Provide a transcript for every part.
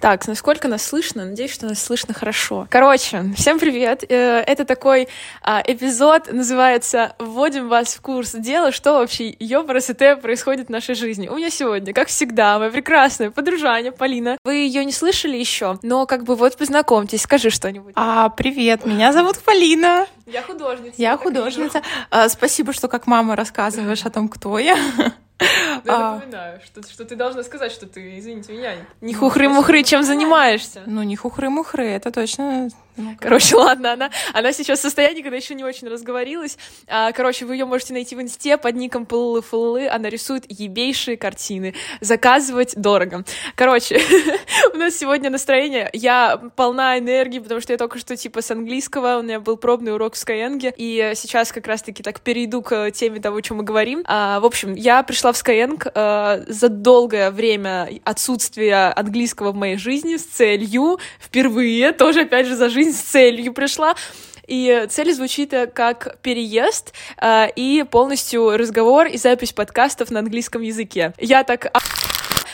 Так, насколько нас слышно? Надеюсь, что нас слышно хорошо. Короче, всем привет. Э, это такой а, эпизод, называется «Вводим вас в курс дела, что вообще ёпрст происходит в нашей жизни». У меня сегодня, как всегда, моя прекрасная подружаня Полина. Вы ее не слышали еще, но как бы вот познакомьтесь, скажи что-нибудь. А, привет, меня зовут Полина. Я художница. Я художница. А, спасибо, что как мама рассказываешь о том, кто я. Я а. напоминаю, что, что ты должна сказать, что ты, извините меня, не хухры-мухры, чем занимаешься. Ну, не хухры-мухры, это точно ну, короче, ладно, она, она сейчас в состоянии, когда еще не очень разговорилась. А, короче, вы ее можете найти в инсте под ником Пыллы Она рисует ебейшие картины. Заказывать дорого. Короче, у нас сегодня настроение. Я полна энергии, потому что я только что типа с английского. У меня был пробный урок в Skyeng. И сейчас как раз-таки так перейду к теме того, о чем мы говорим. А, в общем, я пришла в Skyeng а, за долгое время отсутствия английского в моей жизни с целью впервые, тоже опять же за жизнь с целью пришла. И цель звучит как переезд э, и полностью разговор и запись подкастов на английском языке. Я так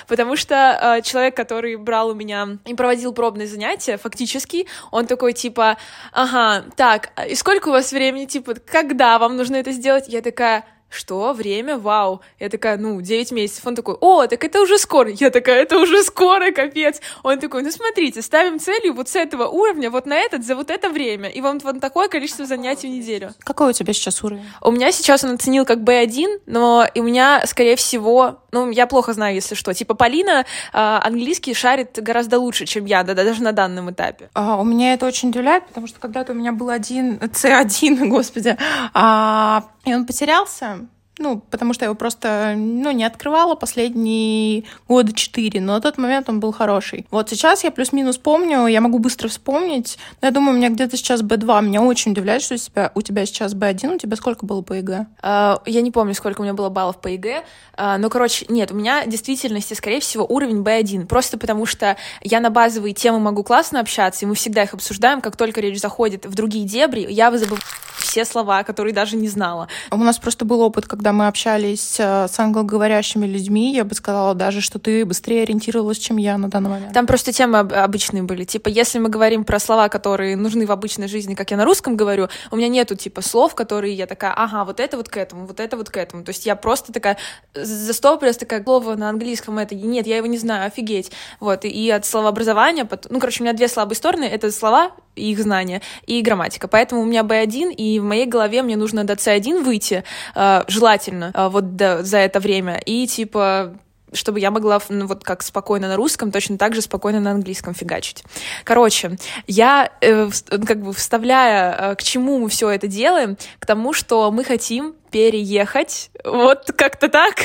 потому что э, человек, который брал у меня и проводил пробные занятия, фактически, он такой типа, ага, так, и сколько у вас времени, типа, когда вам нужно это сделать? Я такая, что? Время? Вау. Я такая, ну, 9 месяцев. Он такой, о, так это уже скоро. Я такая, это уже скоро, капец. Он такой, ну, смотрите, ставим целью вот с этого уровня, вот на этот, за вот это время. И вам вот такое количество занятий в неделю. Какой у тебя сейчас уровень? У меня сейчас он оценил как B1, но у меня, скорее всего, ну, я плохо знаю, если что. Типа, Полина э, английский шарит гораздо лучше, чем я, да, да даже на данном этапе. А, у меня это очень удивляет, потому что когда-то у меня был один, C1, господи, а, и он потерялся, ну, потому что я его просто, ну, не открывала последние года четыре, но на тот момент он был хороший. Вот сейчас я плюс-минус помню, я могу быстро вспомнить, но я думаю, у меня где-то сейчас B2. Меня очень удивляет, что у тебя, у тебя сейчас B1, у тебя сколько было по ЕГЭ? Э, я не помню, сколько у меня было баллов по ЕГЭ, uh, но, короче, нет, у меня в действительности, скорее всего, уровень B1, просто потому что я на базовые темы могу классно общаться, и мы всегда их обсуждаем, как только речь заходит в другие дебри, я забываю все слова, которые даже не знала. У нас просто был опыт, когда мы общались э, с англоговорящими людьми, я бы сказала даже, что ты быстрее ориентировалась, чем я на данный момент. Там просто темы обычные были. Типа, если мы говорим про слова, которые нужны в обычной жизни, как я на русском говорю, у меня нету, типа, слов, которые я такая, ага, вот это вот к этому, вот это вот к этому. То есть я просто такая, застопорилась, такая, слово на английском это, нет, я его не знаю, офигеть. Вот, и от словообразования, ну, короче, у меня две слабые стороны, это слова и их знания, и грамматика. Поэтому у меня B1, и в моей голове мне нужно до C1 выйти, э, желательно, э, вот до, за это время, и типа чтобы я могла, ну, вот как спокойно на русском, точно так же спокойно на английском фигачить. Короче, я э, как бы вставляя, э, к чему мы все это делаем, к тому, что мы хотим переехать. Вот как-то так.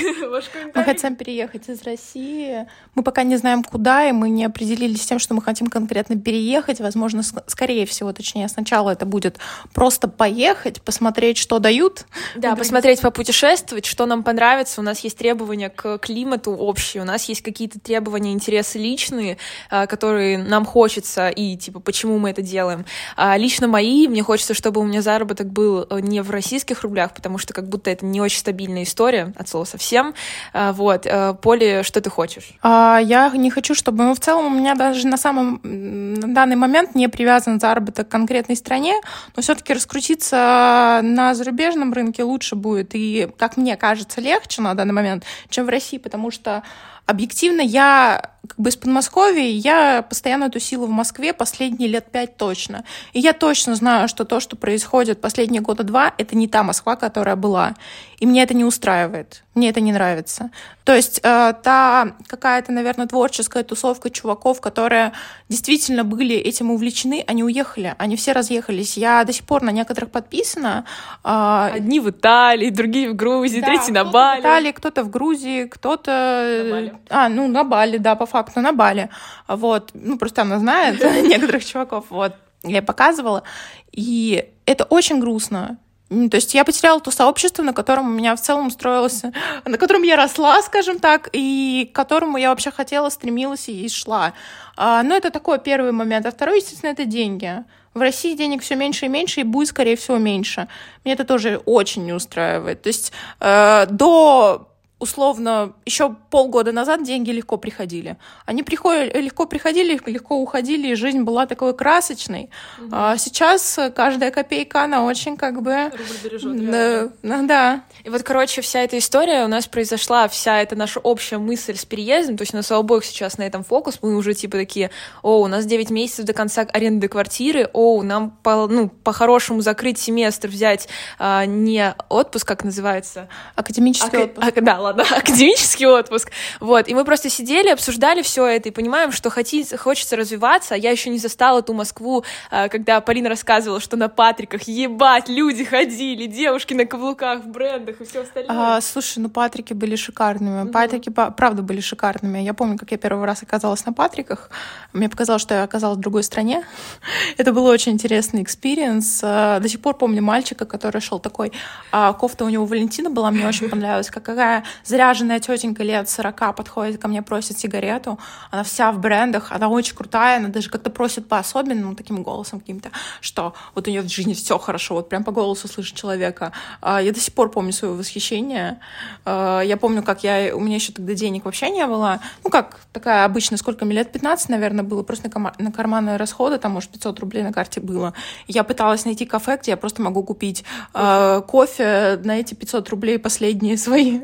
Мы хотим переехать из России. Мы пока не знаем, куда, и мы не определились с тем, что мы хотим конкретно переехать. Возможно, скорее всего, точнее, сначала это будет просто поехать, посмотреть, что дают. Да, посмотреть, попутешествовать, что нам понравится. У нас есть требования к климату общие, у нас есть какие-то требования, интересы личные, а, которые нам хочется, и, типа, почему мы это делаем. А лично мои, мне хочется, чтобы у меня заработок был э, не в российских рублях, потому что как будто это не очень стабильная история, от слова совсем. А, вот. Э, Поле, что ты хочешь? А, я не хочу, чтобы... Ну, в целом у меня даже на самом на данный момент не привязан заработок к конкретной стране, но все таки раскрутиться на зарубежном рынке лучше будет. И, как мне кажется, легче на данный момент, чем в России, потому что объективно я как бы из Подмосковья, я постоянно тусила в Москве последние лет пять точно. И я точно знаю, что то, что происходит последние года два, это не та Москва, которая была. И мне это не устраивает, мне это не нравится. То есть э, та какая-то, наверное, творческая тусовка чуваков, которые действительно были этим увлечены, они уехали, они все разъехались. Я до сих пор на некоторых подписана. Э, Одни в Италии, другие в Грузии, да, третьи на Бали. в Италии, кто-то в Грузии, кто-то... А, ну, на Бали, да, по факту, на Бали. Вот, ну, просто она знает некоторых чуваков, вот. Я показывала, и это очень грустно. То есть я потеряла то сообщество, на котором у меня в целом строилось, на котором я росла, скажем так, и к которому я вообще хотела, стремилась и шла. А, но это такой первый момент. А второй, естественно, это деньги. В России денег все меньше и меньше, и будет, скорее всего, меньше. Меня это тоже очень не устраивает. То есть э, до условно, еще полгода назад деньги легко приходили. Они приходили, легко приходили, легко уходили, и жизнь была такой красочной. Угу. А сейчас каждая копейка, она очень как бы... Рубль бережет, да, да. И вот, короче, вся эта история у нас произошла, вся эта наша общая мысль с переездом, то есть у нас у обоих сейчас на этом фокус, мы уже типа такие, о, у нас 9 месяцев до конца аренды квартиры, о, нам по, ну, по-хорошему закрыть семестр, взять а, не отпуск, как называется? Академический Ак... отпуск. А, да, ладно, академический отпуск. Вот, и мы просто сидели, обсуждали все это и понимаем, что хотите, хочется развиваться, я еще не застала ту Москву, а, когда Полина рассказывала, что на Патриках, ебать, люди ходили, девушки на каблуках в брендах и все остальное. А, слушай, ну Патрики были шикарными, угу. Патрики, правда, были шикарными. Я помню, как я первый раз оказалась на Патриках, мне показалось, что я оказалась в другой стране. это был очень интересный experience. А, до сих пор помню мальчика, который шел такой, а кофта у него Валентино была, мне очень понравилась, какая заряженная тетенька лет 40 подходит ко мне, просит сигарету, она вся в брендах, она очень крутая, она даже как-то просит по-особенному таким голосом каким-то, что вот у нее в жизни все хорошо, вот прям по голосу слышит человека. А, я до сих пор помню свое восхищение. А, я помню, как я, у меня еще тогда денег вообще не было. Ну, как такая обычно, сколько мне лет? 15, наверное, было, просто на карманные расходы, там, может, 500 рублей на карте было. Я пыталась найти кафе, где я просто могу купить э, кофе на эти 500 рублей последние свои.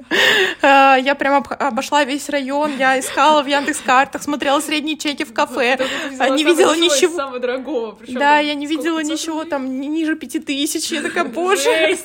Э, я прям обошла весь район, я искала в Яндекс.Картах, смотрела средние чеки в кафе. Не видела ничего. Самого дорогого. Да, я не видела ничего там ниже пяти тысяч. Я такая, боже.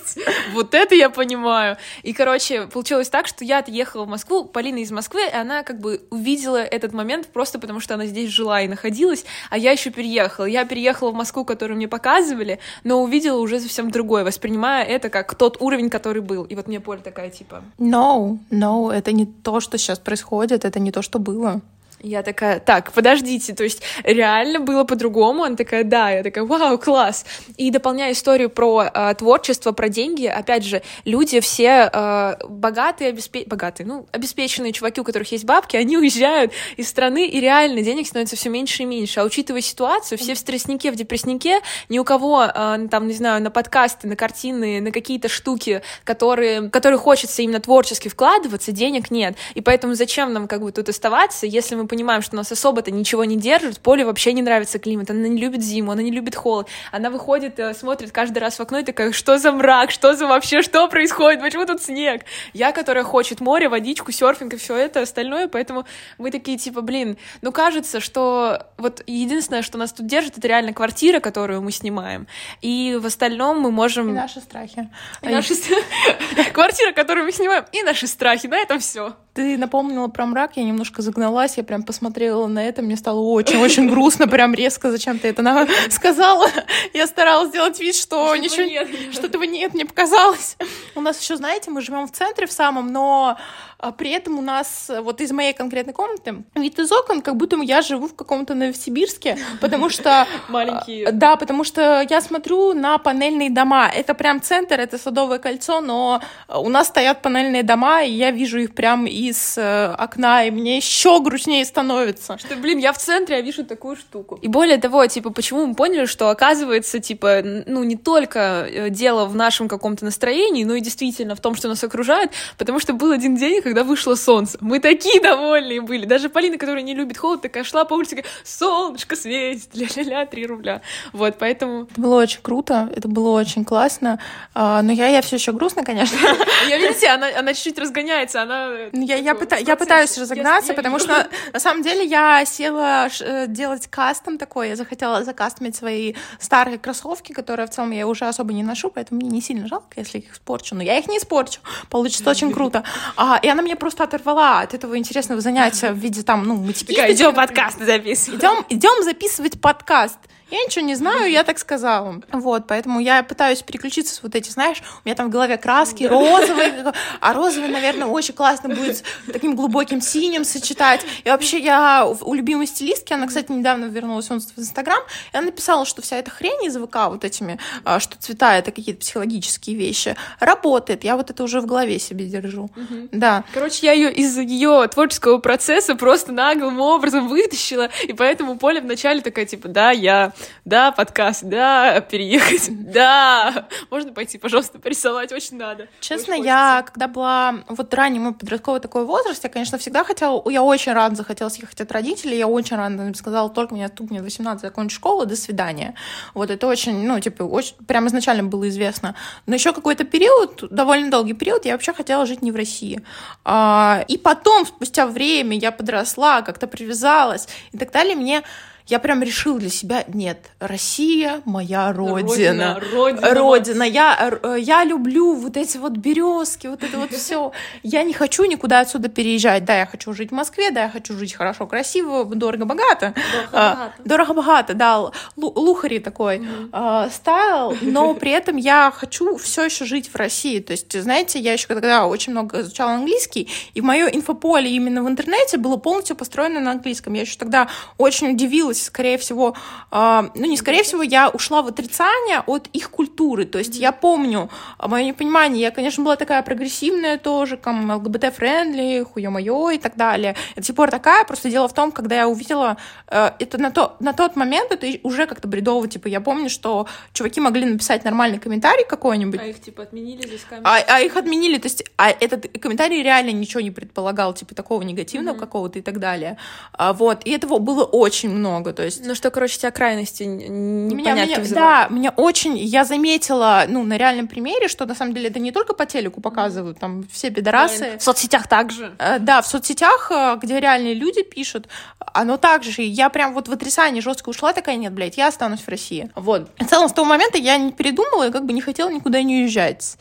Вот это я понимаю. И, короче, получилось так, что я ехала в Москву, Полина из Москвы, и она как бы увидела этот момент просто потому, что она здесь жила и находилась, а я еще переехала. Я переехала в Москву, которую мне показывали, но увидела уже совсем другое, воспринимая это как тот уровень, который был. И вот мне Поля такая, типа... No, no, это не то, что сейчас происходит, это не то, что было. Я такая, так, подождите, то есть реально было по-другому? Она такая, да, я такая, вау, класс. И дополняя историю про э, творчество, про деньги, опять же, люди все э, богатые, обеспе... богатые, ну, обеспеченные чуваки, у которых есть бабки, они уезжают из страны, и реально денег становится все меньше и меньше. А учитывая ситуацию, все в стресснике, в депресснике, ни у кого, э, там, не знаю, на подкасты, на картины, на какие-то штуки, которые, которые хочется именно творчески вкладываться, денег нет. И поэтому зачем нам как бы тут оставаться, если мы понимаем, что нас особо-то ничего не держит, Поле вообще не нравится климат, она не любит зиму, она не любит холод, она выходит, э, смотрит каждый раз в окно и такая, что за мрак, что за вообще, что происходит, почему тут снег? Я, которая хочет море, водичку, серфинг и все это остальное, поэтому мы такие, типа, блин, ну кажется, что вот единственное, что нас тут держит, это реально квартира, которую мы снимаем, и в остальном мы можем... И наши страхи. И наши... Квартира, которую мы снимаем, и наши страхи, на этом все. Ты напомнила про мрак, я немножко загналась, я прям посмотрела на это, мне стало очень-очень грустно, прям резко, зачем ты это сказала. Я старалась сделать вид, что ничего нет, что этого нет, мне показалось. У нас еще, знаете, мы живем в центре в самом, но а при этом у нас вот из моей конкретной комнаты вид из окон, как будто я живу в каком-то Новосибирске, потому что... Маленькие. Да, потому что я смотрю на панельные дома. Это прям центр, это Садовое кольцо, но у нас стоят панельные дома, и я вижу их прям из э, окна, и мне еще грустнее становится. Что, блин, я в центре, я вижу такую штуку. И более того, типа, почему мы поняли, что оказывается, типа, ну, не только э, дело в нашем каком-то настроении, но и действительно в том, что нас окружает, потому что был один день, когда вышло солнце. Мы такие довольные были. Даже Полина, которая не любит холод, такая шла по улице, такая, солнышко светит, ля-ля-ля, три рубля. Вот, поэтому... Это было очень круто, это было очень классно. А, но я, я все еще грустно, конечно. Я, видите, она, она чуть-чуть разгоняется, она... Ну, я, я, пыта, я пытаюсь разогнаться, потому что на самом деле я села э, делать кастом такой, я захотела закастомить свои старые кроссовки, которые в целом я уже особо не ношу, поэтому мне не сильно жалко, если их испорчу. Но я их не испорчу, получится очень круто. А, и она меня просто оторвала от этого интересного занятия в виде там, ну, матики. Идем подкаст записывать. Идем, идем записывать подкаст. Я ничего не знаю, я так сказала. Вот, поэтому я пытаюсь переключиться с вот эти, знаешь, у меня там в голове краски розовые, а розовый, наверное, очень классно будет с таким глубоким синим сочетать. И вообще я у любимой стилистки, она, кстати, недавно вернулась в Инстаграм, и она написала, что вся эта хрень из ВК вот этими, а, что цвета — это какие-то психологические вещи, работает. Я вот это уже в голове себе держу. Угу. Да. Короче, я ее из ее творческого процесса просто наглым образом вытащила, и поэтому Поля вначале такая, типа, да, я да, подкаст, да, переехать, да, можно пойти, пожалуйста, порисовать, очень надо. Честно, очень я, хочется. когда была вот ранний мой подростковый такой возраст, я, конечно, всегда хотела, я очень рано захотела съехать от родителей, я очень рано им сказала, только меня стукнет 18, закончу школу, до свидания. Вот это очень, ну, типа, очень, прям изначально было известно. Но еще какой-то период, довольно долгий период, я вообще хотела жить не в России. А, и потом, спустя время, я подросла, как-то привязалась и так далее, мне я прям решила для себя, нет, Россия моя родина. Родина, родина. Родина. Я, э, я люблю вот эти вот березки, вот это вот все. Я не хочу никуда отсюда переезжать. Да, я хочу жить в Москве, да, я хочу жить хорошо, красиво, дорого-богато. Дорого-богато. А, Дорого-богато, да. lu- luxury такой а, style, но при этом я хочу все еще жить в России. То есть, знаете, я еще когда очень много изучала английский, и мое инфополе именно в интернете было полностью построено на английском. Я еще тогда очень удивилась, скорее всего, а, ну не скорее всего, я ушла в отрицание от их культуры. То есть я помню, а, мое непонимание, я, конечно, была такая прогрессивная тоже, там, ЛГБТ-friendly, хуё-моё и так далее. Я до сих пор такая, просто дело в том, когда я увидела э, это на, то, на тот момент, это уже как-то бредово, типа, я помню, что чуваки могли написать нормальный комментарий какой-нибудь, А их, типа, отменили здесь камеру? а, а их отменили, то есть, а этот комментарий реально ничего не предполагал, типа такого негативного какого-то и так далее. А, вот, и этого было очень много, то есть. Ну что, короче, тебя крайности н- Меня, меня- да, меня очень, я заметила, ну, на реальном примере, что на самом деле это не только по телеку показывают, там все пидорасы. В соцсетях также. Э, Да, в соцсетях, э, где реальные люди пишут, оно так же. И Я прям вот в отрицание жестко ушла, такая, нет, блядь, я останусь в России. Вот. В целом, с того момента я не передумала и как бы не хотела никуда не уезжать.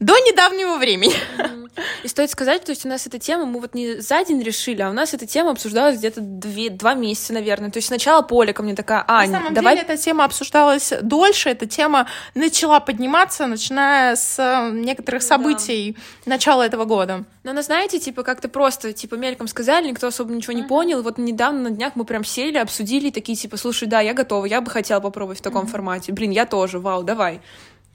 До недавнего времени. И стоит сказать, то есть у нас эта тема, мы вот не за день решили, а у нас эта тема обсуждалась где-то две, два месяца, наверное. То есть сначала Поля ко мне такая, Ань, На самом давай... деле эта тема обсуждалась дольше, эта тема начала подниматься, начиная с э, некоторых событий начала этого года. Но она, знаете, типа как-то просто, типа мельком сказали, никто особо ничего не понял. Вот недавно на днях мы прям сели, обсудили, и такие типа, слушай, да, я готова, я бы хотела попробовать в таком формате. Блин, я тоже, вау, давай.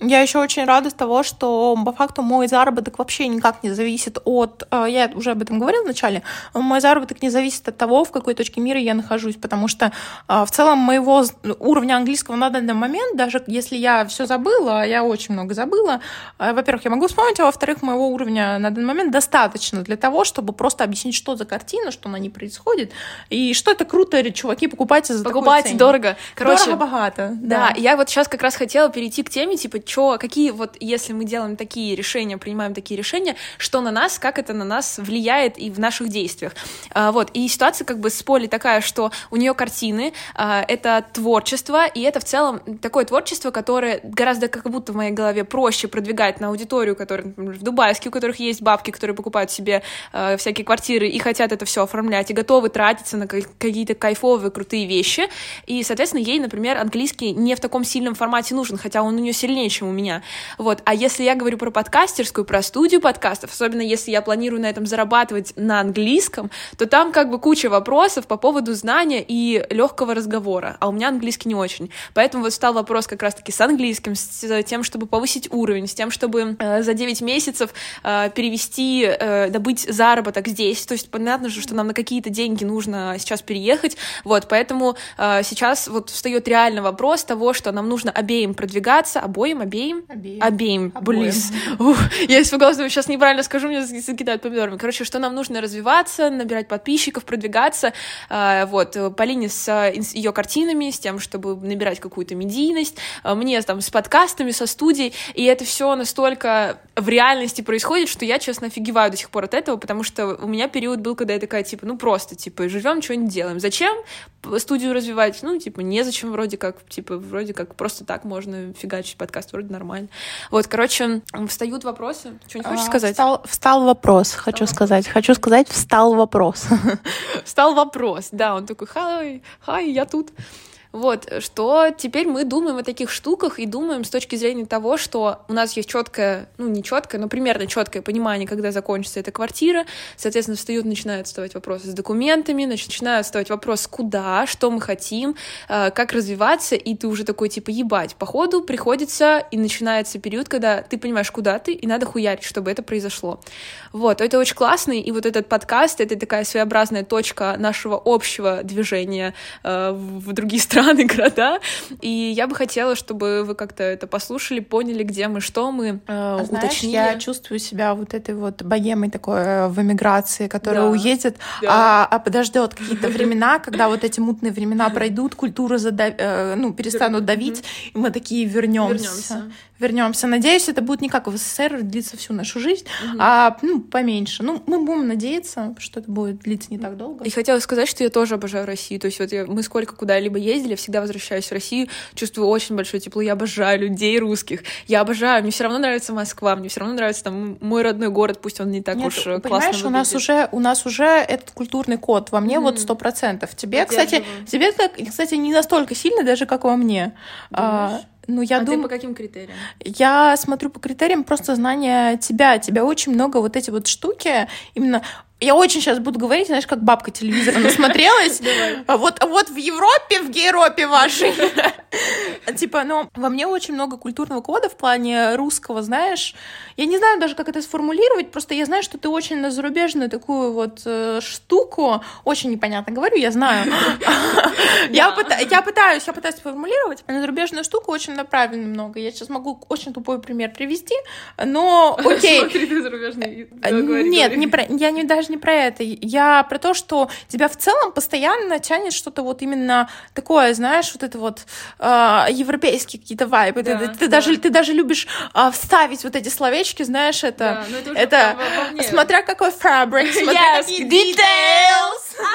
Я еще очень рада с того, что по факту мой заработок вообще никак не зависит от... э, Я уже об этом говорила вначале. Мой заработок не зависит от того, в какой точке мира я нахожусь, потому что э, в целом моего уровня английского на данный момент, даже если я все забыла, я очень много забыла, э, во-первых, я могу вспомнить, а во-вторых, моего уровня на данный момент достаточно для того, чтобы просто объяснить, что за картина, что на ней происходит, и что это круто, чуваки, покупайте за Покупайте дорого. Короче, Дорого-богато. Да, я вот сейчас как раз хотела перейти к теме, типа, чё, какие вот, если мы делаем такие решения, принимаем такие решения, что на нас, как это на нас влияет и в наших действиях. А, вот, и ситуация как бы с Полей такая, что у нее картины, а, это творчество, и это в целом такое творчество, которое гораздо как будто в моей голове проще продвигать на аудиторию, которая, например, в Дубайске, у которых есть бабки, которые покупают себе э, всякие квартиры и хотят это все оформлять, и готовы тратиться на ка- какие-то кайфовые, крутые вещи. И, соответственно, ей, например, английский не в таком сильном формате нужен, хотя он у нее сильнее, чем у меня. Вот. А если я говорю про подкастерскую, про студию подкастов, особенно если я планирую на этом зарабатывать на английском, то там как бы куча вопросов по поводу знания и легкого разговора. А у меня английский не очень. Поэтому вот стал вопрос как раз-таки с английским, с тем, чтобы повысить уровень, с тем, чтобы э, за 9 месяцев э, перевести, э, добыть заработок здесь. То есть понятно же, что нам на какие-то деньги нужно сейчас переехать. Вот, поэтому э, сейчас вот встает реально вопрос того, что нам нужно обеим продвигаться, обоим, обеим, Обеим. обеим. Ух, я испугалась, сейчас неправильно скажу, мне закидают помидорами. Короче, что нам нужно развиваться, набирать подписчиков, продвигаться. Э, Вот, э, Полине с ее картинами, с тем, чтобы набирать какую-то медийность, э, мне там с подкастами, со студией, и это все настолько в реальности происходит, что я, честно, офигеваю до сих пор от этого, потому что у меня период был, когда я такая, типа, ну просто, типа, живем, что-нибудь делаем. Зачем студию развивать? Ну, типа, незачем вроде как, типа, вроде как просто так можно фигачить подкаст, вроде нормально. Вот, короче, встают вопросы. Что-нибудь хочешь А, сказать? Встал, встал вопрос, хочу сказать. Хочу сказать, встал вопрос. Встал вопрос, да, он такой, хай, хай, я тут. Вот, что теперь мы думаем о таких штуках и думаем с точки зрения того, что у нас есть четкое, ну не четкое, но примерно четкое понимание, когда закончится эта квартира. Соответственно, встают, начинают вставать вопросы с документами, нач- начинают вставать вопросы, куда, что мы хотим, э, как развиваться, и ты уже такой типа ебать. Походу приходится и начинается период, когда ты понимаешь, куда ты, и надо хуярить, чтобы это произошло. Вот, это очень классно, и вот этот подкаст — это такая своеобразная точка нашего общего движения э, в другие страны, страны, города. И я бы хотела, чтобы вы как-то это послушали, поняли, где мы, что мы, э, А знаешь, уточнили. я чувствую себя вот этой вот богемой такой э, в эмиграции, которая Да. уедет, Да. а, а подождет какие-то времена, когда вот эти мутные времена пройдут, культура зада- э, ну, перестанут давить, и мы такие вернемся. Вернемся. Вернемся. Надеюсь, это будет не как в СССР длиться всю нашу жизнь, а ну, поменьше. Ну, мы будем надеяться, что это будет длиться не так долго. И хотела сказать, что я тоже обожаю Россию. То есть вот я- мы сколько куда-либо ездили, всегда возвращаюсь в Россию, чувствую очень большое тепло. Я обожаю людей русских. Я обожаю. Мне все равно нравится Москва, мне все равно нравится там мой родной город, пусть он не так Нет, уж э, классно понимаешь, у нас уже у нас уже этот культурный код во мне вот Мгм. сто процентов. Тебе, кстати, тебе, кстати, не настолько сильно даже как во мне. А, Думаешь? Ну я а ты думаю, по каким критериям? я смотрю по критериям просто знания тебя. Тебя очень много вот эти вот штуки именно. Я очень сейчас буду говорить, знаешь, как бабка телевизора насмотрелась. А Вот, а вот в Европе, в Гейропе вашей. Типа, ну, во мне очень много культурного кода в плане русского, знаешь. Я не знаю даже, как это сформулировать, просто я знаю, что ты очень на зарубежную такую вот э, штуку, очень непонятно говорю, я знаю. Я пытаюсь, я пытаюсь сформулировать. На зарубежную штуку очень направлено много. Я сейчас могу очень тупой пример привести, но окей. Зарубежный. Э, Нет, я не, даже не про это. Я про то, что тебя в целом постоянно тянет что-то вот именно такое, знаешь, вот это вот э, европейские какие-то вайбы. Ты- Да, ты, ты да. даже, ты даже любишь а, вставить вот эти словечки, знаешь, это... Да, ну это это смотря какой фабрик, смотря Yes, какие details.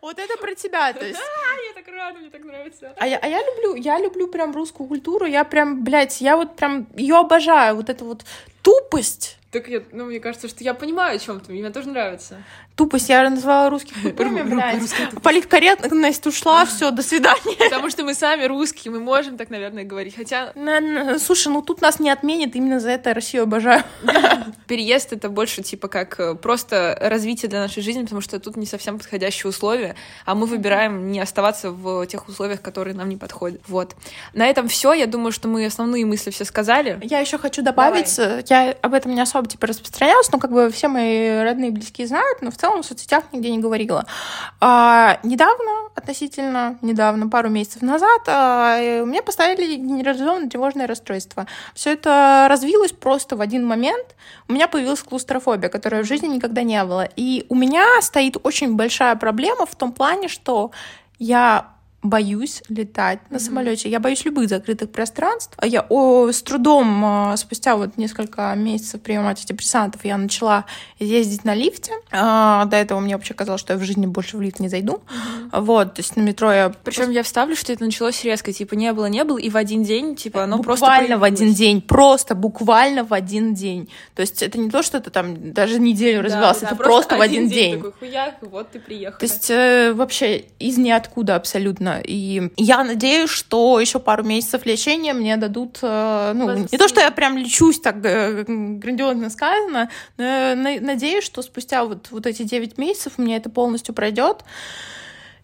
Вот это про тебя, то есть. А, я так рада, мне так нравится. А я, а я люблю, я люблю прям русскую культуру, я прям, блядь, я вот прям ее обожаю, вот эту вот тупость. Так я, ну, мне кажется, что я понимаю, о чем ты. Мне тоже нравится. Тупость, я назвала русских тупыми. Политкорректность ушла, все, до свидания. Потому что мы сами русские, мы можем так, наверное, говорить. Хотя Слушай, ну тут нас не отменят, именно за это Россию обожаю. переезд это больше типа как э, просто развитие для нашей жизни, потому что тут не совсем подходящие условия, а мы выбираем не оставаться в тех условиях, которые нам не подходят. Вот. На этом все. Я думаю, что мы основные мысли все сказали. Я еще хочу добавить, э, я об этом не особо типа распространялась, но как бы все мои родные и близкие знают, но в целом в соцсетях нигде не говорила. А, недавно, относительно недавно, пару месяцев назад, а, мне поставили генерализованное тревожное расстройство. Все это развилось просто в один момент. У меня появилась клаустрофобия, которая в жизни никогда не было. И у меня стоит очень большая проблема в том плане, что я боюсь летать на самолете. Я боюсь любых закрытых пространств. А Я о, с трудом а, спустя вот несколько месяцев приема антидепрессантов я начала ездить на лифте. А, До этого мне вообще казалось, что я в жизни больше в лифт не зайду. Вот, то есть на метро я Причем я вставлю, что это началось резко, типа не было, не было, и в один день, типа, оно просто буквально в один день, просто буквально в один день. То есть это не то, что это там даже неделю Да, развивался, да, это просто, в один день. Такой хуяк, вот ты приехал. То есть э, вообще из ниоткуда абсолютно. И я надеюсь, что еще пару месяцев лечения мне дадут, э, ну, не то, что я прям лечусь так э, грандиозно сказано, но на- надеюсь, что спустя вот, вот эти 9 месяцев мне это полностью пройдет.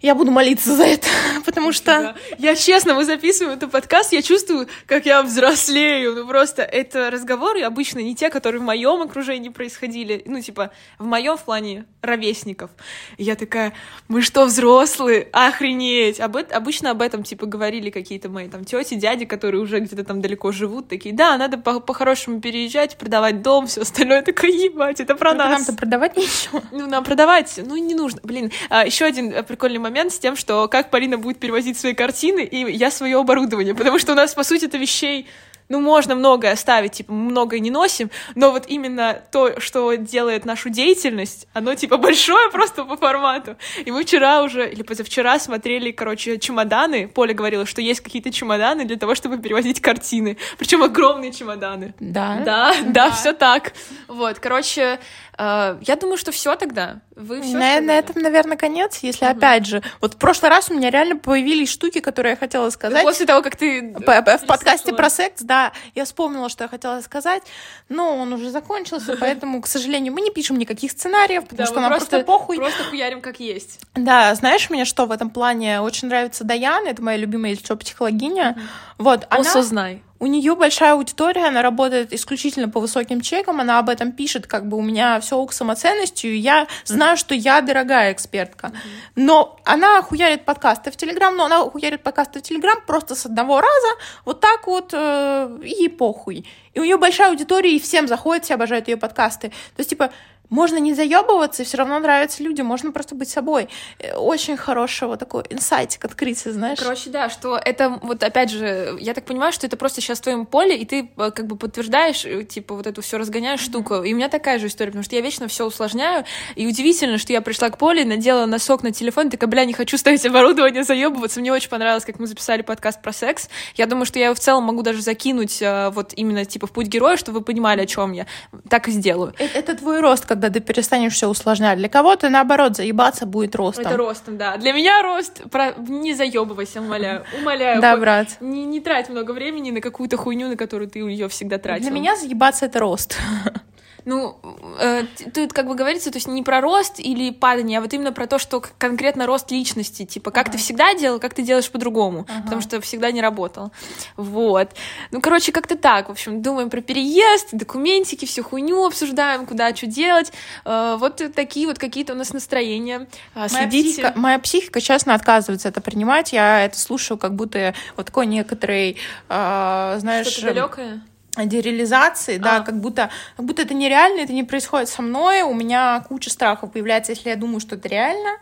Я буду молиться за это, потому что... Я честно, мы записываем этот подкаст, я чувствую, как я взрослею. Ну просто это разговоры обычно не те, которые в моем окружении происходили. Ну, типа, в моем в плане ровесников. И я такая, мы что, взрослые? Охренеть! Об обычно об этом, типа, говорили какие-то мои там тети, дяди, которые уже где-то там далеко живут, такие, да, надо по- по-хорошему переезжать, продавать дом, все остальное. Я такая, ебать, это про Только нас. нам-то продавать нечего. Ну, нам продавать, ну, не нужно. Блин, а, еще один э, прикольный момент с тем, что как Полина будет перевозить свои картины, и я свое оборудование, потому что у нас, по сути, это вещей ну, можно многое оставить, типа, мы многое не носим, но вот именно то, что делает нашу деятельность, оно, типа, большое просто по формату. И мы вчера уже, или позавчера смотрели, короче, чемоданы. Поля говорила, что есть какие-то чемоданы для того, чтобы перевозить картины. Причем огромные чемоданы. Да. Да, да, все так. Вот, короче, э, я думаю, что все тогда. Вы все. На, на этом, наверное, конец, если опять же... Вот в прошлый раз у меня реально появились штуки, которые я хотела сказать. После того, как ты В подкасте про секс, да, я вспомнила, что я хотела сказать, но он уже закончился, поэтому, к сожалению, мы не пишем никаких сценариев, потому Да, что нам просто, похуй. Просто хуярим как есть. Да, знаешь, мне что в этом плане очень нравится Даяна, это моя любимая лицо психологиня. Вот, она... Осознай. У нее большая аудитория, она работает исключительно по высоким чекам, она об этом пишет, как бы у меня все ок самоценностью, и я знаю, что я дорогая экспертка. Но она хуярит подкасты в Телеграм, но она хуярит подкасты в Телеграм просто с одного раза, вот так вот, э, и похуй. И у нее большая аудитория, и всем заходит, все обожают ее подкасты. То есть, типа, можно не заебываться, и все равно нравятся люди, можно просто быть собой. Э, очень хорошего такой инсайтик открыться, знаешь. Короче, да, что это вот опять же, я так понимаю, что это просто сейчас в твоем поле, и ты э, как бы подтверждаешь, э, типа вот эту все разгоняешь штуку. И у меня такая же история, потому что я вечно все усложняю, и удивительно, что я пришла к поле, надела носок на телефон, такая, бля, не хочу ставить оборудование, заебываться. Мне очень понравилось, как мы записали подкаст про секс. Я думаю, что я его в целом могу даже закинуть вот именно типа в путь героя, чтобы вы понимали, о чем я. Так и сделаю. Это, это твой рост, как когда ты перестанешь все усложнять. Для кого-то, наоборот, заебаться будет ростом. Это ростом, да. Для меня рост... Про... Не заебывайся, умоляю. Умоляю. Да, брат. Не, не трать много времени на какую-то хуйню, на которую ты ее всегда тратил. Для меня заебаться — это рост. Ну, э, тут как бы говорится, то есть не про рост или падание, а вот именно про то, что конкретно рост личности, типа, как ага. ты всегда делал, как ты делаешь по-другому, ага. потому что всегда не работал. Вот. Ну, короче, как-то так, в общем, думаем про переезд, документики, всю хуйню обсуждаем, куда что делать. Э, вот такие вот какие-то у нас настроения. Моя Следите. Психика, моя психика, честно, отказывается это принимать. Я это слушаю, как будто вот такой некоторый, э, знаешь... Что-то далекое? Дереализации, а. да, как будто, как будто это нереально, это не происходит со мной, у меня куча страхов появляется, если я думаю, что это реально,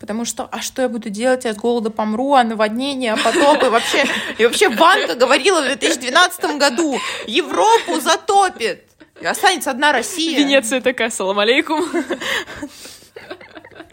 потому что, а что я буду делать, я с голода помру, а наводнение, а потопы, вообще, и вообще банка говорила в 2012 году, Европу затопит, останется одна Россия. Венеция такая, салам алейкум.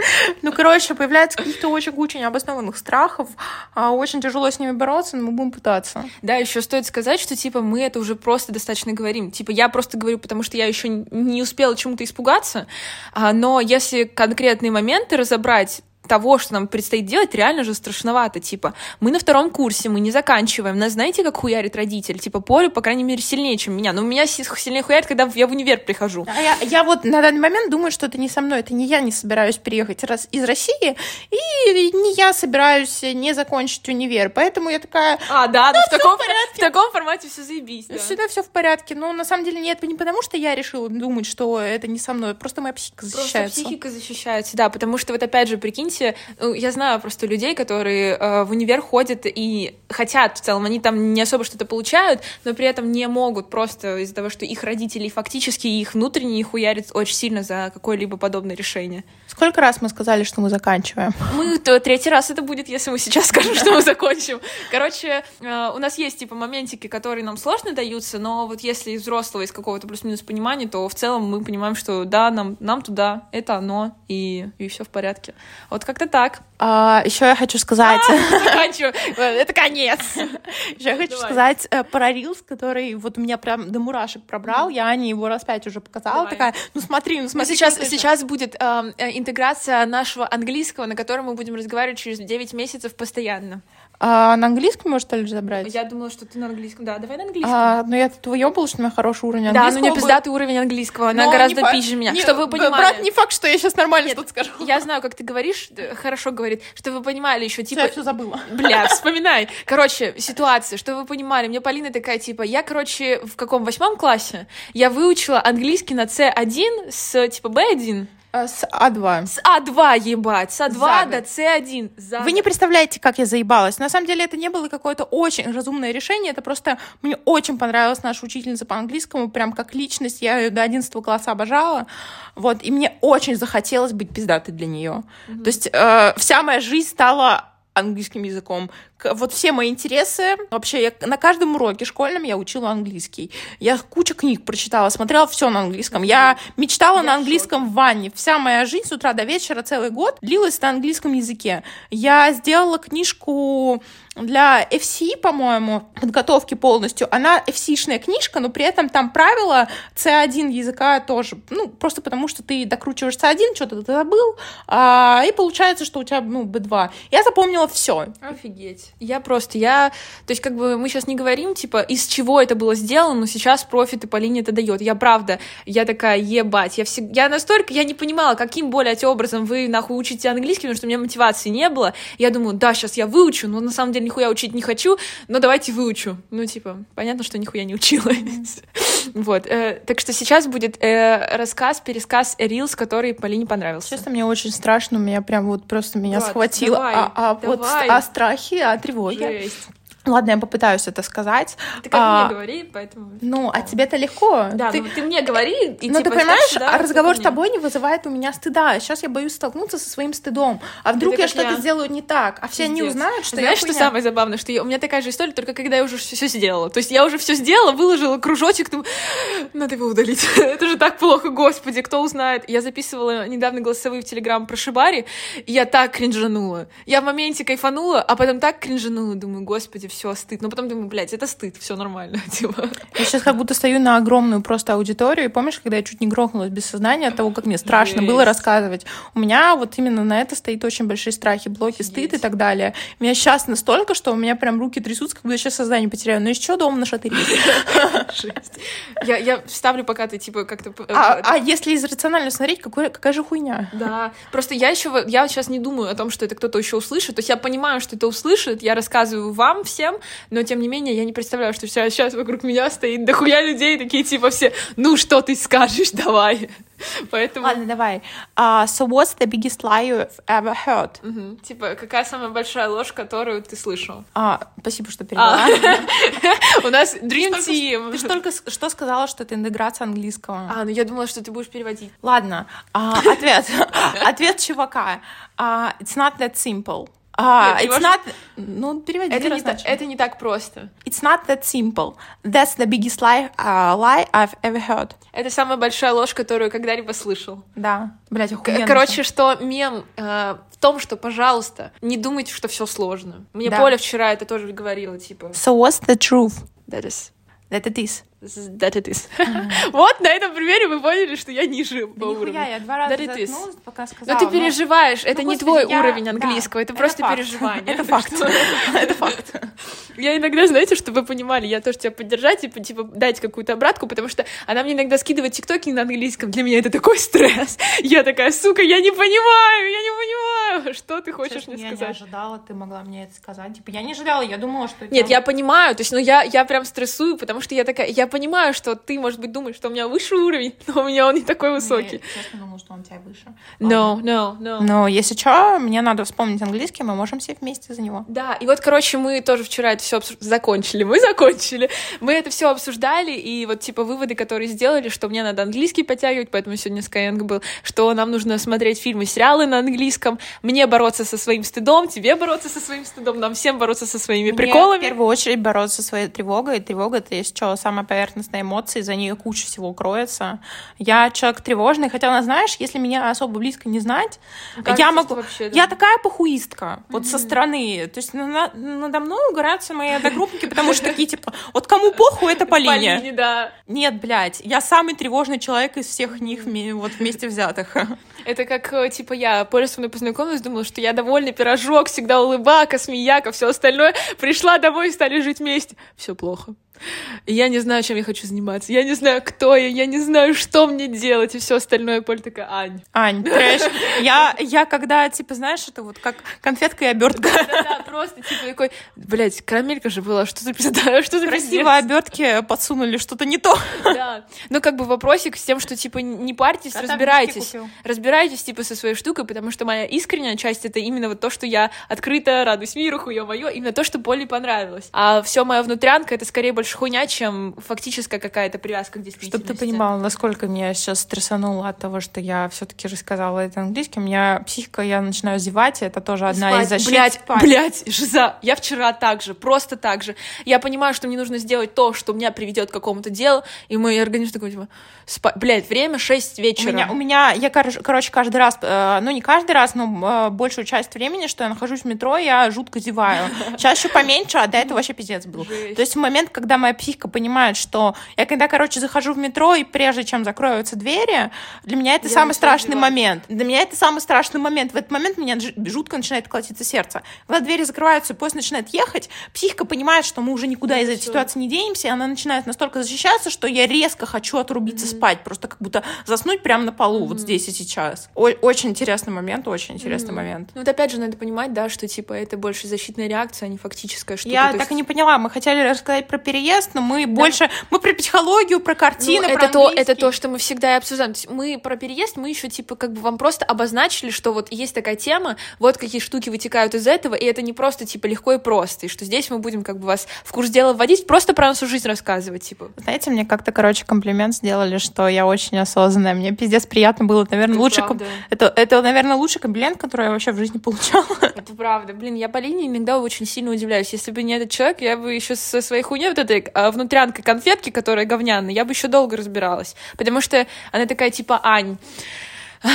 Ну, короче, появляется каких-то очень-очень обоснованных страхов. А, очень тяжело с ними бороться, но мы будем пытаться. Да, еще стоит сказать, что, типа, мы это уже просто достаточно говорим. Типа, я просто говорю, потому что я еще не успела чему-то испугаться, а, но если конкретные моменты разобрать, того, что нам предстоит делать, реально же страшновато. Типа, мы на втором курсе, мы не заканчиваем. Нас знаете, как хуярит родитель? Типа, Поле, по крайней мере, сильнее, чем меня. Но у меня сильнее хуярит, когда я в универ прихожу. А я, я вот на данный момент думаю, что это не со мной. Это не я не собираюсь переехать раз, из России, и не я собираюсь не закончить универ. Поэтому я такая... А, да, ну, в, таком, в таком формате все заебись. Да. Всегда все в порядке. Но на самом деле нет, не потому что я решила думать, что это не со мной. Просто моя психика защищается. Просто психика защищается, да. Потому что вот опять же, прикиньте, прикиньте, ну, я знаю просто людей, которые э, в универ ходят и хотят в целом, они там не особо что-то получают, но при этом не могут просто из-за того, что их родители фактически их внутренне хуярят очень сильно за какое-либо подобное решение. Сколько раз мы сказали, что мы заканчиваем? Мы то третий раз это будет, если мы сейчас скажем, что мы закончим. Короче, э, у нас есть типа моментики, которые нам сложно даются, но вот если из взрослого, из какого-то плюс-минус понимания, то в целом мы понимаем, что да, нам, нам туда, это оно, и, и все в порядке. Вот как-то так. А, еще я хочу сказать... А, Это конец. Еще я хочу сказать э, про Рилс, который вот у меня прям до мурашек пробрал. Я Ане его раз пять уже показала. Такая, ну смотри, ну смотри. Сейчас, сейчас будет эм, э, интеграция нашего английского, на котором мы будем разговаривать через 9 месяцев постоянно. А на английском можешь что ли забрать? Я думала, что ты на английском. Да, давай на английском. А, ну я тут выебала, что у меня хороший уровень английского. Да, ну у меня пиздатый уровень английского. Она Но гораздо не пизже меня. Не, чтобы вы понимали. Брат, не факт, что я сейчас нормально Нет, что-то скажу. Я знаю, как ты говоришь, хорошо говорит, что вы понимали еще типа. Я все забыла. Бля, вспоминай. Короче, ситуация, что вы понимали. Мне Полина такая типа, я, короче, в каком восьмом классе я выучила английский на C1 с типа B1. А, с А2. С А2, ебать. С А2 до С1. За Вы не представляете, как я заебалась. На самом деле это не было какое-то очень разумное решение. Это просто мне очень понравилась наша учительница по английскому. Прям как личность. Я ее до 11 класса обожала. Вот. И мне очень захотелось быть пиздатой для нее. Mm-hmm. То есть э, вся моя жизнь стала английским языком. Вот все мои интересы, вообще я на каждом уроке школьном я учила английский. Я кучу книг прочитала, смотрела все на английском. Я мечтала я на английском в ванне. Вся моя жизнь с утра до вечера целый год длилась на английском языке. Я сделала книжку для FC, по-моему, подготовки полностью. Она FC-шная книжка, но при этом там правила C1 языка тоже. Ну, просто потому что ты докручиваешь C1, что-то ты забыл, а, и получается, что у тебя, ну, B2. Я запомнила все. Офигеть. Я просто, я, то есть как бы мы сейчас не говорим, типа, из чего это было сделано, но сейчас профиты по линии это дает. Я правда, я такая, ебать, я всегда, я настолько, я не понимала, каким, блядь, образом вы нахуй учите английский, потому что у меня мотивации не было. Я думаю, да, сейчас я выучу, но на самом деле нихуя учить не хочу, но давайте выучу. Ну, типа, понятно, что нихуя не училась. Вот, э, так что сейчас будет э, рассказ, пересказ Рилс, который Полине понравился. Честно, мне очень страшно, меня прям вот просто меня схватило. а, а вот о страхе, о тревоге. Жесть. Ладно, я попытаюсь это сказать. Ты как А, мне говори, поэтому... Ну, а тебе-то легко. Да, ты, ну ты мне говори, и ну, типа, ты понимаешь, сюда, а разговор с тобой не вызывает у меня стыда. Сейчас я боюсь столкнуться со своим стыдом. А вдруг я что-то я. сделаю не так, а все они Пиздец. узнают, что Знаешь, я что хуйня. самое забавное, что я- у меня такая же история, только когда я уже все сделала. То есть я уже все сделала, выложила кружочек, думаю, надо его удалить. Это же так плохо, господи, кто узнает. Я записывала недавно голосовые в Телеграм про Шибари, и я так кринжанула. Я в моменте кайфанула, а потом так кринжанула, думаю, господи, все, стыд. Но потом думаю, блядь, это стыд, все нормально. Типа. Я сейчас как будто стою на огромную просто аудиторию. И помнишь, когда я чуть не грохнулась без сознания от того, как мне страшно Жесть. было рассказывать? У меня вот именно на это стоит очень большие страхи, блоки, стыд и так далее. У меня сейчас настолько, что у меня прям руки трясутся, как будто я сейчас сознание потеряю. Ну еще дома на шатыре. Я, я вставлю, пока ты, типа, как-то... э, А, а если из рационально смотреть, какой, какая же хуйня? Да, просто я еще, я сейчас не думаю о том, что это кто-то еще услышит. То есть я понимаю, что это услышит, я рассказываю вам всем, но тем не менее я не представляю, что сейчас, сейчас вокруг меня стоит дохуя людей, такие типа все, ну что ты скажешь, давай. Поэтому, Ладно, давай. А, so what's the biggest lie you've ever heard? мгм, типа, какая самая большая ложь, которую ты слышал? А, спасибо, что перевела. У нас Dream Ты Team. же только что сказала, что это интеграция английского. А, ну я думала, что ты будешь переводить. Ладно, а, ответ. Ответ чувака. А, it's not that simple. А, Нет, it's not... Ну, переводи. Это не, та- это не так просто. It's not that simple. That's the biggest lie, uh, lie I've ever heard. Это самая большая ложь, которую когда-либо слышал. Да. Блять, охуенно. Короче, что мем э, в том, что, пожалуйста, не думайте, что все сложно. Мне Да. Поля вчера это тоже говорила, типа, So what's the truth? that is, That it is. That it is. вот на этом примере вы поняли, что я ниже по Да уровню. нихуя, я два раза заткнулась, пока Но сказала. ты переживаешь, это ну, не твой я- уровень да, английского, это это просто факт. переживание. Это факт. Это факт. Я иногда, знаете, чтобы вы понимали, я тоже тебя поддержать и типа дать какую-то обратку, потому что она мне иногда скидывает тиктоки на английском. Для меня это такой стресс. Я такая, сука, я не понимаю, я не понимаю, что ты хочешь Честно, мне я не сказать. ожидала, ты могла мне это сказать. Типа, я не ожидала, я думала, что... Нет, я понимаю, то есть, ну, я, я прям стрессую, потому что я такая, я понимаю, что ты, может быть, думаешь, что у меня высший уровень, но у меня он не такой высокий. Я честно думала, что он у тебя выше. No, no, no. Но если что, мне надо вспомнить английский, мы можем все вместе за него. Да, и вот, короче, мы тоже вчера это все закончили. Мы закончили. Мы это все обсуждали, и вот, типа, выводы, которые сделали, что мне надо английский подтягивать, поэтому сегодня Skyeng был, что нам нужно смотреть фильмы, сериалы на английском, мне бороться со своим стыдом, тебе бороться со своим стыдом, нам всем бороться со своими Мне приколами. в первую очередь бороться со своей тревогой. Тревога — это, если что, самая поверхностная эмоция, за нее куча всего кроется. Я человек тревожный, хотя, она, знаешь, если меня особо близко не знать, Кажется, я могу... вообще, да. Я такая похуистка, вот со стороны. То есть на- надо мной угораются мои одногруппники, потому что такие, типа, вот кому похуй, это Полине. Полине, да. Нет, блядь, я самый тревожный человек из всех них вот вместе взятых. Это как, э, типа, я Поля со мной познакомилась, думала, что я довольный пирожок, всегда улыбака, смеяка, все остальное. Пришла домой и стали жить вместе. Все плохо. И я не знаю, чем я хочу заниматься. Я не знаю, кто я, я не знаю, что мне делать, и все остальное. Поля такая, Ань. Ань, трэш. Я, я когда, типа, знаешь, это вот как конфетка и обертка. Да-да, просто, типа, такой, блядь, карамелька же была, что за пизда, что за Красиво пиздец?» обертки подсунули что-то не то. Да. Ну, как бы вопросик с тем, что, типа, не парьтесь, разбирайтесь. Разбирайтесь, типа, со своей штукой, потому что моя искренняя часть — это именно вот то, что я открыто радуюсь миру, хуё моё, именно то, что Поле понравилось. А все моя внутрянка — это скорее больше хуйня, чем фактическая какая-то привязка к действительности. Чтобы ты понимала, насколько меня сейчас стрессануло от того, что я все-таки рассказала это английским. У меня психика, я начинаю зевать, и это тоже одна Спать. из защит. Блядь, Спать. блядь, Жиза, я вчера так же, просто так же. Я понимаю, что мне нужно сделать то, что меня приведет к какому-то делу, и мой организм такой, типа, спать. Блядь, время 6 У вечера. меня, у меня, я, кор- короче, каждый раз, э, ну не каждый раз, но э, большую часть времени, что я нахожусь в метро, я жутко зеваю. Сейчас еще поменьше, а до этого вообще пиздец был. То есть в момент, когда когда моя психика понимает, что я когда, короче, захожу в метро, и прежде чем закроются двери, для меня это Я самый страшный зевать. момент. Для меня это самый страшный момент. В этот момент меня жутко начинает колотиться сердце. Когда двери закрываются, и поезд начинает ехать, психика понимает, что мы уже никуда Да, из этой ситуации не денемся, и она начинает настолько защищаться, что я резко хочу отрубиться спать, просто как будто заснуть прямо на полу, вот здесь и сейчас. О- очень интересный момент, очень интересный момент. Ну вот опять же надо понимать, да, что типа это больше защитная реакция, а не фактическая штука. Я так есть- и не поняла. Мы хотели рассказать про переезд, но мы больше... Мы про психологию, про Ну, картины, про это то, это то, что мы всегда и обсуждаем. То есть мы про переезд, мы еще типа как бы вам просто обозначили, что вот есть такая тема, вот какие штуки вытекают из этого, и это не просто типа легко и просто, и что здесь мы будем как бы вас в курс дела вводить, просто про нашу жизнь рассказывать, типа. Знаете, мне как-то, короче, комплимент сделали, что я очень осознанная. Мне пиздец приятно было. Наверное, Это лучший... ком-. Это, это, наверное, лучший комплимент, который я вообще в жизни получала. Это правда. Блин, я Полине иногда очень сильно удивляюсь. Если бы не этот человек, я бы еще со своей хуйней вот этой а, внутрянкой конфетки, которая говняная, я бы еще долго разбиралась. Потому что она такая типа Ань.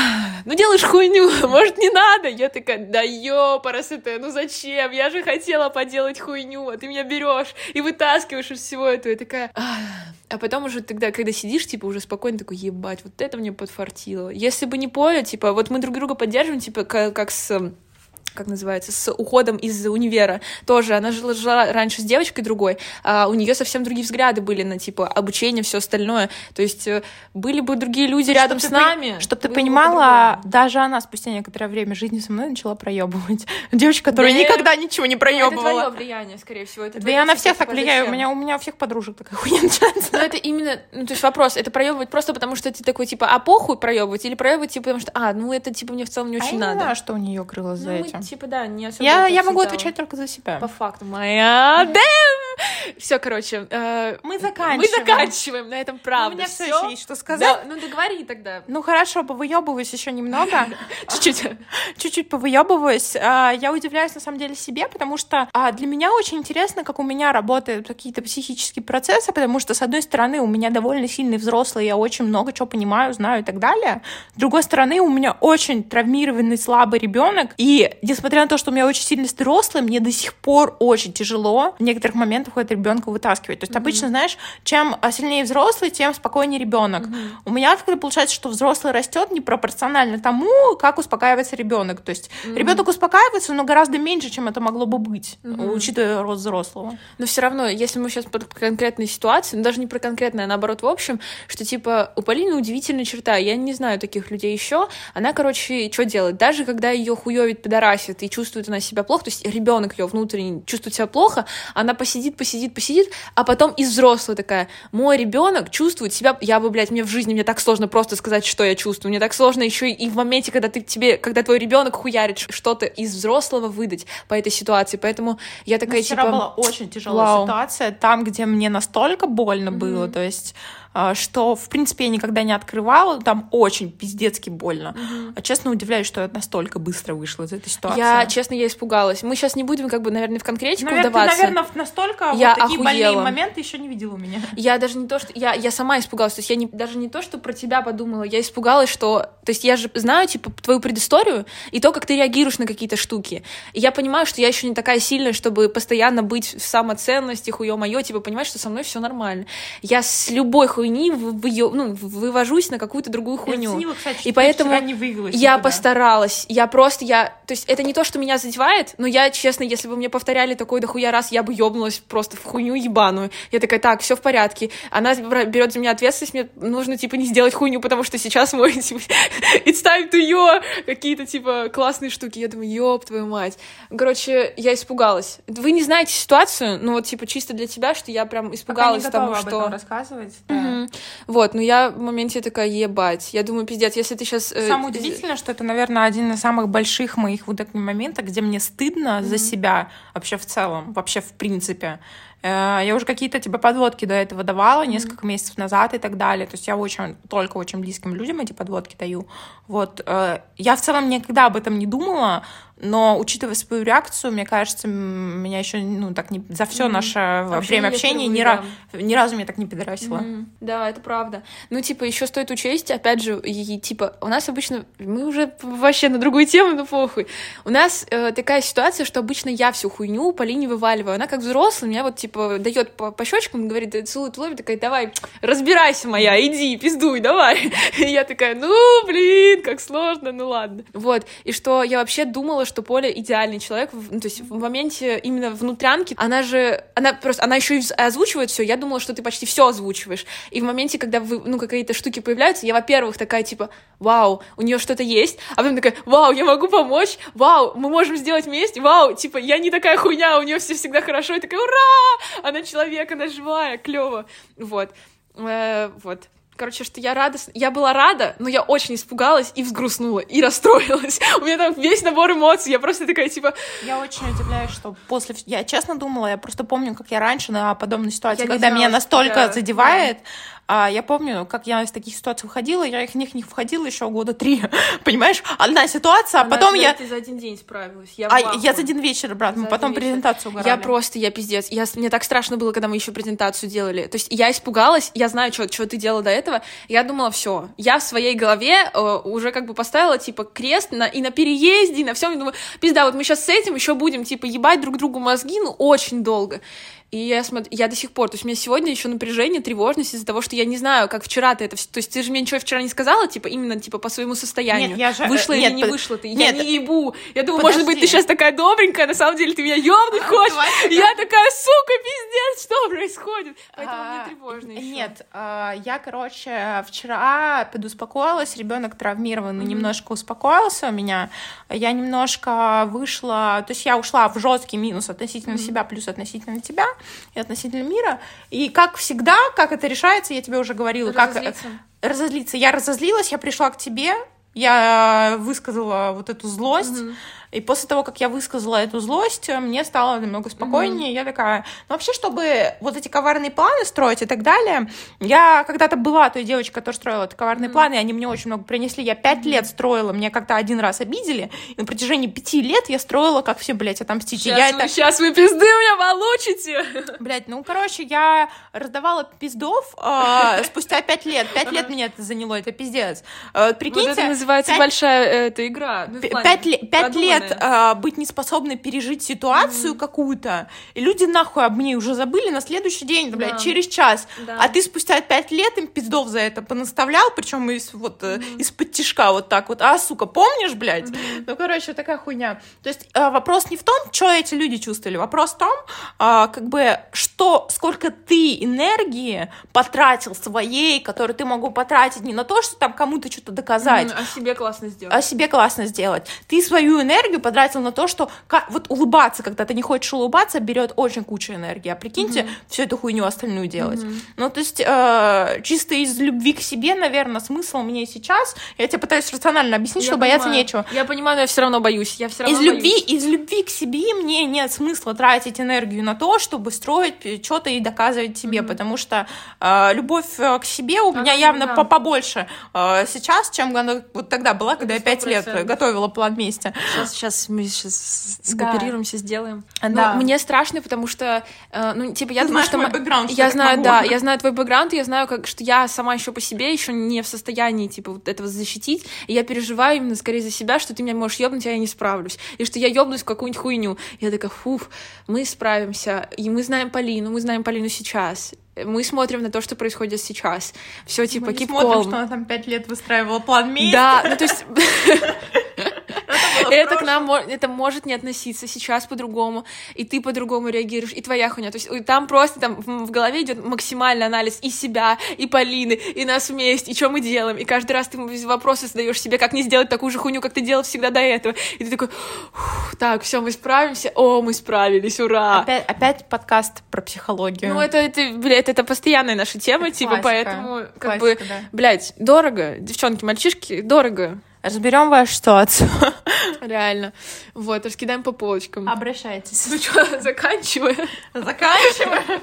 Ну, делаешь хуйню, может, не надо? Я такая, да ёпарас это, ну зачем? Я же хотела поделать хуйню, а ты меня берешь и вытаскиваешь из всего этого. Я такая, «Ах». а потом уже тогда, когда сидишь, типа, уже спокойно такой, ебать, вот это мне подфартило. Если бы не Поля, типа, вот мы друг друга поддерживаем, типа, ка- как с как называется, с уходом из универа. Тоже она жила, жила раньше с девочкой другой, а у нее совсем другие взгляды были на типа обучение, все остальное. То есть э, были бы другие люди рядом Чтоб с ты нами. Чтоб ты было бы понимала, даже она спустя некоторое время жизни со мной начала проебывать. Девочка, которая Да. никогда ничего не Ну, Это твое проебывала. влияние, скорее всего. Это Да я на всех так влияю. У меня, у меня у всех подружек такая хуйня начинается. Но это именно, ну, то есть вопрос, это проебывать просто потому, что ты такой, типа, а похуй проебывать, или проебывать, типа, потому что, а, ну, это, типа, мне в целом не А я очень не надо. знаю, что у нее крылось за Ну, этим. Типа, да, не особо Я, я могу отвечать только за себя. По факту. Моя, дэм! Все, короче. э, Мы Мы заканчиваем. заканчиваем на этом, У правда. меня все еще есть что сказать. Ну, договори тогда. Ну хорошо, повыебываюсь еще немного. Чуть-чуть. Чуть-чуть повыебываюсь. А, Я удивляюсь на самом деле себе, потому что а, для меня очень интересно, как у меня работают какие-то психические процессы, потому что, с одной стороны, у меня довольно сильный взрослый, я очень много чего понимаю, знаю и так далее. С другой стороны, у меня очень травмированный, слабый ребенок, и несмотря на то, что у меня очень сильный взрослый, мне до сих пор очень тяжело в некоторых моментах этот ребенка вытаскивать. То есть обычно, знаешь, чем а, сильнее взрослый, тем спокойнее ребенок. У меня как-то получается, что взрослый растет непропорционально тому, как успокаивается ребенок. То есть ребенок успокаивается, но гораздо меньше, чем это могло бы быть, учитывая рост взрослого. Но все равно, если мы сейчас про конкретные ситуации, ну даже не про конкретное, а наоборот, в общем, что типа у Полины удивительная черта. Я не знаю таких людей еще. Она, короче, что делает? Даже когда ее хуевит, пидорасит, и чувствует она себя плохо, то есть ребенок ее внутренне чувствует себя плохо, она посидит, посидит, посидит, а потом из взрослого такая, мой ребенок чувствует себя, я бы, блядь, мне в жизни, мне так сложно просто сказать, что я чувствую, мне так сложно еще и в моменте, когда ты тебе, когда твой ребенок хуярит что-то из взрослого выдать по этой ситуации, поэтому я такая, Вчера типа... была очень тяжелая вау. ситуация, там, где мне настолько больно было, то есть что, в принципе, я никогда не открывала, там очень пиздецки больно. А честно удивляюсь, что я настолько быстро вышла из этой ситуации. Я, честно, я испугалась. Мы сейчас не будем, как бы, наверное, в конкретику Наверное, ты, вдаваться. наверное, настолько Я вот такие больные охуела. моменты еще не видела у меня. Я даже не то, что... Я, я сама испугалась. То есть я не, даже не то, что про тебя подумала. Я испугалась, что... То есть я же знаю, типа, твою предысторию и то, как ты реагируешь на какие-то штуки. И я понимаю, что я еще не такая сильная, чтобы постоянно быть в самоценности, хуё моё, типа, понимать, что со мной все нормально. Я с любой хуйни выё- ну, вывожусь на какую-то другую хуйню. Я оценила, кстати, И поэтому Я никуда. постаралась. Я просто, я... То есть это не то, что меня задевает, но я, честно, если бы мне повторяли такой дохуя раз, я бы ёбнулась просто в хуйню ебаную. Я такая, так, все в порядке. Она берет за меня ответственность, мне нужно, типа, не сделать хуйню, потому что сейчас мой, типа, it's time to yo, какие-то, типа, классные штуки. Я думаю, ёб твою мать. Короче, я испугалась. Вы не знаете ситуацию, ну, вот, типа, чисто для тебя, что я прям испугалась Пока не тому, что... рассказывать. да. Вот, ну я в моменте такая, ебать. Я думаю, пиздец, если ты э, сейчас... Самое удивительное, что это, наверное, один из самых больших моих вот таких моментов, где мне стыдно за себя вообще в целом, вообще в принципе. Э, Я уже какие-то тебе подводки до этого давала несколько месяцев назад и так далее. То есть я очень только очень близким людям эти подводки даю. Вот э, я в целом никогда об этом не думала, но учитывая свою реакцию, мне кажется, меня еще ну так не за все наше время общения ни, ра- ни разу меня так не пидорасило. Мгм. Да, это правда. Ну, типа, еще стоит учесть, опять же, и, типа, у нас обычно, мы уже вообще на другую тему, ну похуй. У нас э, такая ситуация, что обычно я всю хуйню Полине вываливаю. Она как взрослая, меня вот, типа, дает по, по щечкам, говорит, целует в лобби, такая, давай, разбирайся моя, иди, пиздуй, давай. И я такая, ну, блин, как сложно, ну ладно. Вот, и что я вообще думала, что Поля идеальный человек, ну, то есть в моменте именно внутрянки, она же, она просто, она еще и озвучивает все, я думала, что ты почти все озвучиваешь. И в моменте, когда вы, ну, какие-то штуки появляются, я, во-первых, такая, типа, вау, у нее что-то есть, а потом такая, вау, я могу помочь, вау, мы можем сделать вместе, вау, типа, я не такая хуйня, у нее все всегда хорошо, и такая, ура, она человек, она живая, клево, вот, э, вот. Короче, что я рада, я была рада, но я очень испугалась и взгрустнула, и расстроилась. У меня там весь набор эмоций, я просто такая, типа... Я очень удивляюсь, что после... Я честно думала, я просто помню, как я раньше на подобной ситуации, я когда меня настолько задевает, а я помню, как я из таких ситуаций выходила, я их в них не входила еще года три. Понимаешь? Одна ситуация, а Она, потом я... Ты за один день справилась. Я, а, я за один вечер, брат, мы потом презентацию угорали. Я просто, я пиздец. Я, мне так страшно было, когда мы еще презентацию делали. То есть я испугалась, я знаю, что, что ты делала до этого. Я думала, все, я в своей голове э, уже как бы поставила, типа, крест на, и на переезде, и на всем. думаю, пизда, вот мы сейчас с этим еще будем, типа, ебать друг другу мозги, ну, очень долго. И я смотрю, я до сих пор, то есть у меня сегодня еще напряжение, тревожность из-за того, что я не знаю, как вчера ты это все, то есть ты же мне ничего вчера не сказала, типа именно типа по своему состоянию. Нет, я же... Вышла нет, или не под... вышла ты? Нет, я не ебу. Я думаю, Подожди. может быть, ты сейчас такая добренькая, на самом деле ты меня ёбнуть а, хочешь. Я такая, сука, пиздец, что происходит? Поэтому а, мне тревожно еще. Нет, а, я, короче, вчера подуспокоилась, ребенок травмированный, mm-hmm. немножко успокоился у меня. Я немножко вышла, то есть я ушла в жесткий минус относительно mm-hmm. себя плюс относительно тебя и относительно мира. И как всегда, как это решается, я тебе уже говорила, разозлиться. как разозлиться. Я разозлилась, я пришла к тебе, я высказала вот эту злость. Mm-hmm и после того, как я высказала эту злость, мне стало намного спокойнее. Mm-hmm. Я такая, ну вообще, чтобы вот эти коварные планы строить и так далее, я когда-то была той девочкой, которая строила эти коварные mm-hmm. планы, и они мне очень много принесли. Я пять лет строила, мне как-то один раз обидели, и на протяжении пяти лет я строила, как все, блядь, отомстить. Сейчас, я вы, это... сейчас вы пизды у меня получите! Блядь, ну, короче, я раздавала пиздов э, спустя пять лет. Пять лет мне это заняло, это пиздец. Э, прикиньте... Вот это называется 5... большая э, эта игра. Ну, пять, пять лет лет э, быть неспособной пережить ситуацию mm-hmm. какую-то, и люди нахуй об ней уже забыли на следующий день, блядь, да. через час. Да. А ты спустя пять лет им пиздов за это понаставлял, причем из, вот, mm-hmm. из-под тишка вот так вот. А, сука, помнишь, блядь? Mm-hmm. Ну, короче, такая хуйня. То есть э, вопрос не в том, что эти люди чувствовали, вопрос в том, э, как бы, что, сколько ты энергии потратил своей, которую ты могу потратить не на то, что там кому-то что-то доказать. Mm-hmm. А себе классно сделать. А себе классно сделать. Ты свою энергию энергию потратил на то, что вот улыбаться, когда ты не хочешь улыбаться, берет очень кучу энергии. А прикиньте, mm-hmm. всю эту хуйню остальную делать. Mm-hmm. Ну, то есть, э, чисто из любви к себе, наверное, смысл мне сейчас. Я тебе пытаюсь рационально объяснить, я что понимаю. бояться нечего. Я понимаю, но я все равно боюсь. Я все равно из любви, из любви к себе мне нет смысла тратить энергию на то, чтобы строить что-то и доказывать себе, mm-hmm. потому что э, любовь э, к себе у меня явно да. побольше э, сейчас, чем она вот тогда была, когда я пять лет готовила план вместе. Сейчас, сейчас мы сейчас скооперируемся, да. сделаем. Да. Ну, мне страшно, потому что, э, ну, типа, я Ты думаю, что... Мой бэкграунд, я знаю, могу. да, я знаю твой бэкграунд, я знаю, как, что я сама еще по себе еще не в состоянии, типа, вот этого защитить, и я переживаю именно скорее за себя, что ты меня можешь ёбнуть, а я не справлюсь, и что я ёбнусь в какую-нибудь хуйню. Я такая, фуф, мы справимся, и мы знаем Полину, мы знаем Полину сейчас, мы смотрим на то, что происходит сейчас. Все типа мы не смотрим, calm. что она там пять лет выстраивала план вместе. Да, ну то есть это к нам это может не относиться сейчас по-другому, и ты по-другому реагируешь, и твоя хуйня. То есть там просто там в голове идет максимальный анализ и себя, и Полины, и нас вместе, и что мы делаем. И каждый раз ты вопросы задаешь себе, как не сделать такую же хуйню, как ты делал всегда до этого. И ты такой, так, все, мы справимся. О, мы справились, ура! Опять, опять подкаст про психологию. Ну, это, это, блядь, это постоянная наша тема, типа, поэтому, как бы, блядь, дорого, девчонки, мальчишки, дорого Разберем вашу ситуацию. Реально. Вот, раскидаем по полочкам. Обращайтесь. Ну что, заканчиваем? Заканчиваем.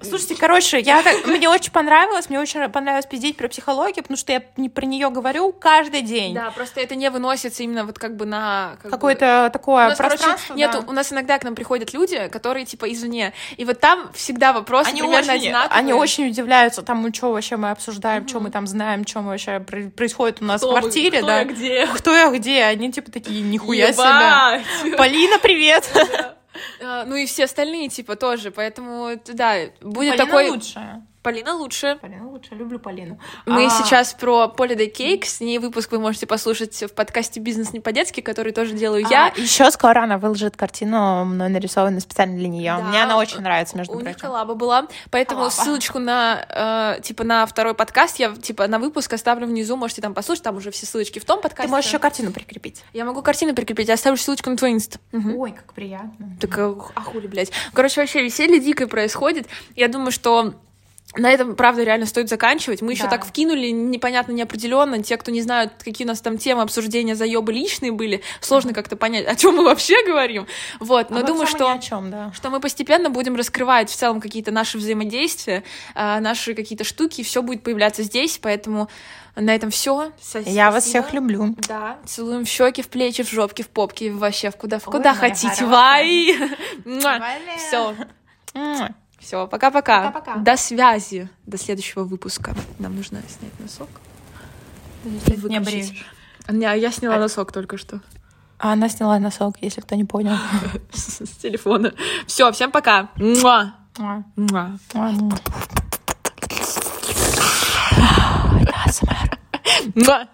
Слушайте, короче, я так, мне очень понравилось, мне очень понравилось пиздеть про психологию, потому что я не про нее говорю каждый день. Да, просто это не выносится именно вот как бы на... Как Какое-то бы... такое у нас, пространство. Короче, да. нет, у нас иногда к нам приходят люди, которые типа извне, и вот там всегда вопрос они примерно очень, одинаковые. Они очень удивляются тому, что вообще мы обсуждаем, mm-hmm. что мы там знаем, что вообще происходит у нас кто в квартире, вы, да где? Кто я где? Они типа такие, нихуя себе. Полина, привет! А, Ну и все остальные, типа, тоже. Поэтому, это, да, будет Полина такой... лучшая. Полина лучше. Полина лучше, люблю Полину. Мы А, сейчас про Holiday Cake, с ней выпуск вы можете послушать в подкасте «Бизнес не по-детски», который тоже делаю я. А, еще скоро она выложит картину, мной нарисованную специально для нее. Да. Мне она очень нравится, между У них прочим. коллаба была, поэтому Коллаба. ссылочку на, э, типа, на второй подкаст я, типа, на выпуск оставлю внизу, можете там послушать, там уже все ссылочки в том подкасте. Ты можешь еще картину прикрепить. Я могу картину прикрепить, я оставлю ссылочку на твой инст. Мгм. Ой, как приятно. Так, э, а хули, блядь. Короче, вообще веселье дикое происходит. Я думаю, что на этом, правда, реально стоит заканчивать. Мы еще Да. так вкинули непонятно, неопределенно. Те, кто не знают, какие у нас там темы обсуждения заебы личные были, сложно как-то понять, о чем мы вообще говорим. Вот, но А думаю, что о чем, да. что мы постепенно будем раскрывать в целом какие-то наши взаимодействия, а, наши какие-то штуки, все будет появляться здесь, поэтому на этом все. Я вас всех люблю. Да, целуем в щеки, в плечи, в жопки, в попки, вообще в куда, в Ой, куда моя хотите. Вай! Все. Все, пока-пока. Пока-пока. До связи, до следующего выпуска. Нам нужно снять носок. И Не бреешь. Не, а я сняла носок только что А она сняла носок, если кто не понял. с телефона. Все, всем пока. Муа. Муа. Муа.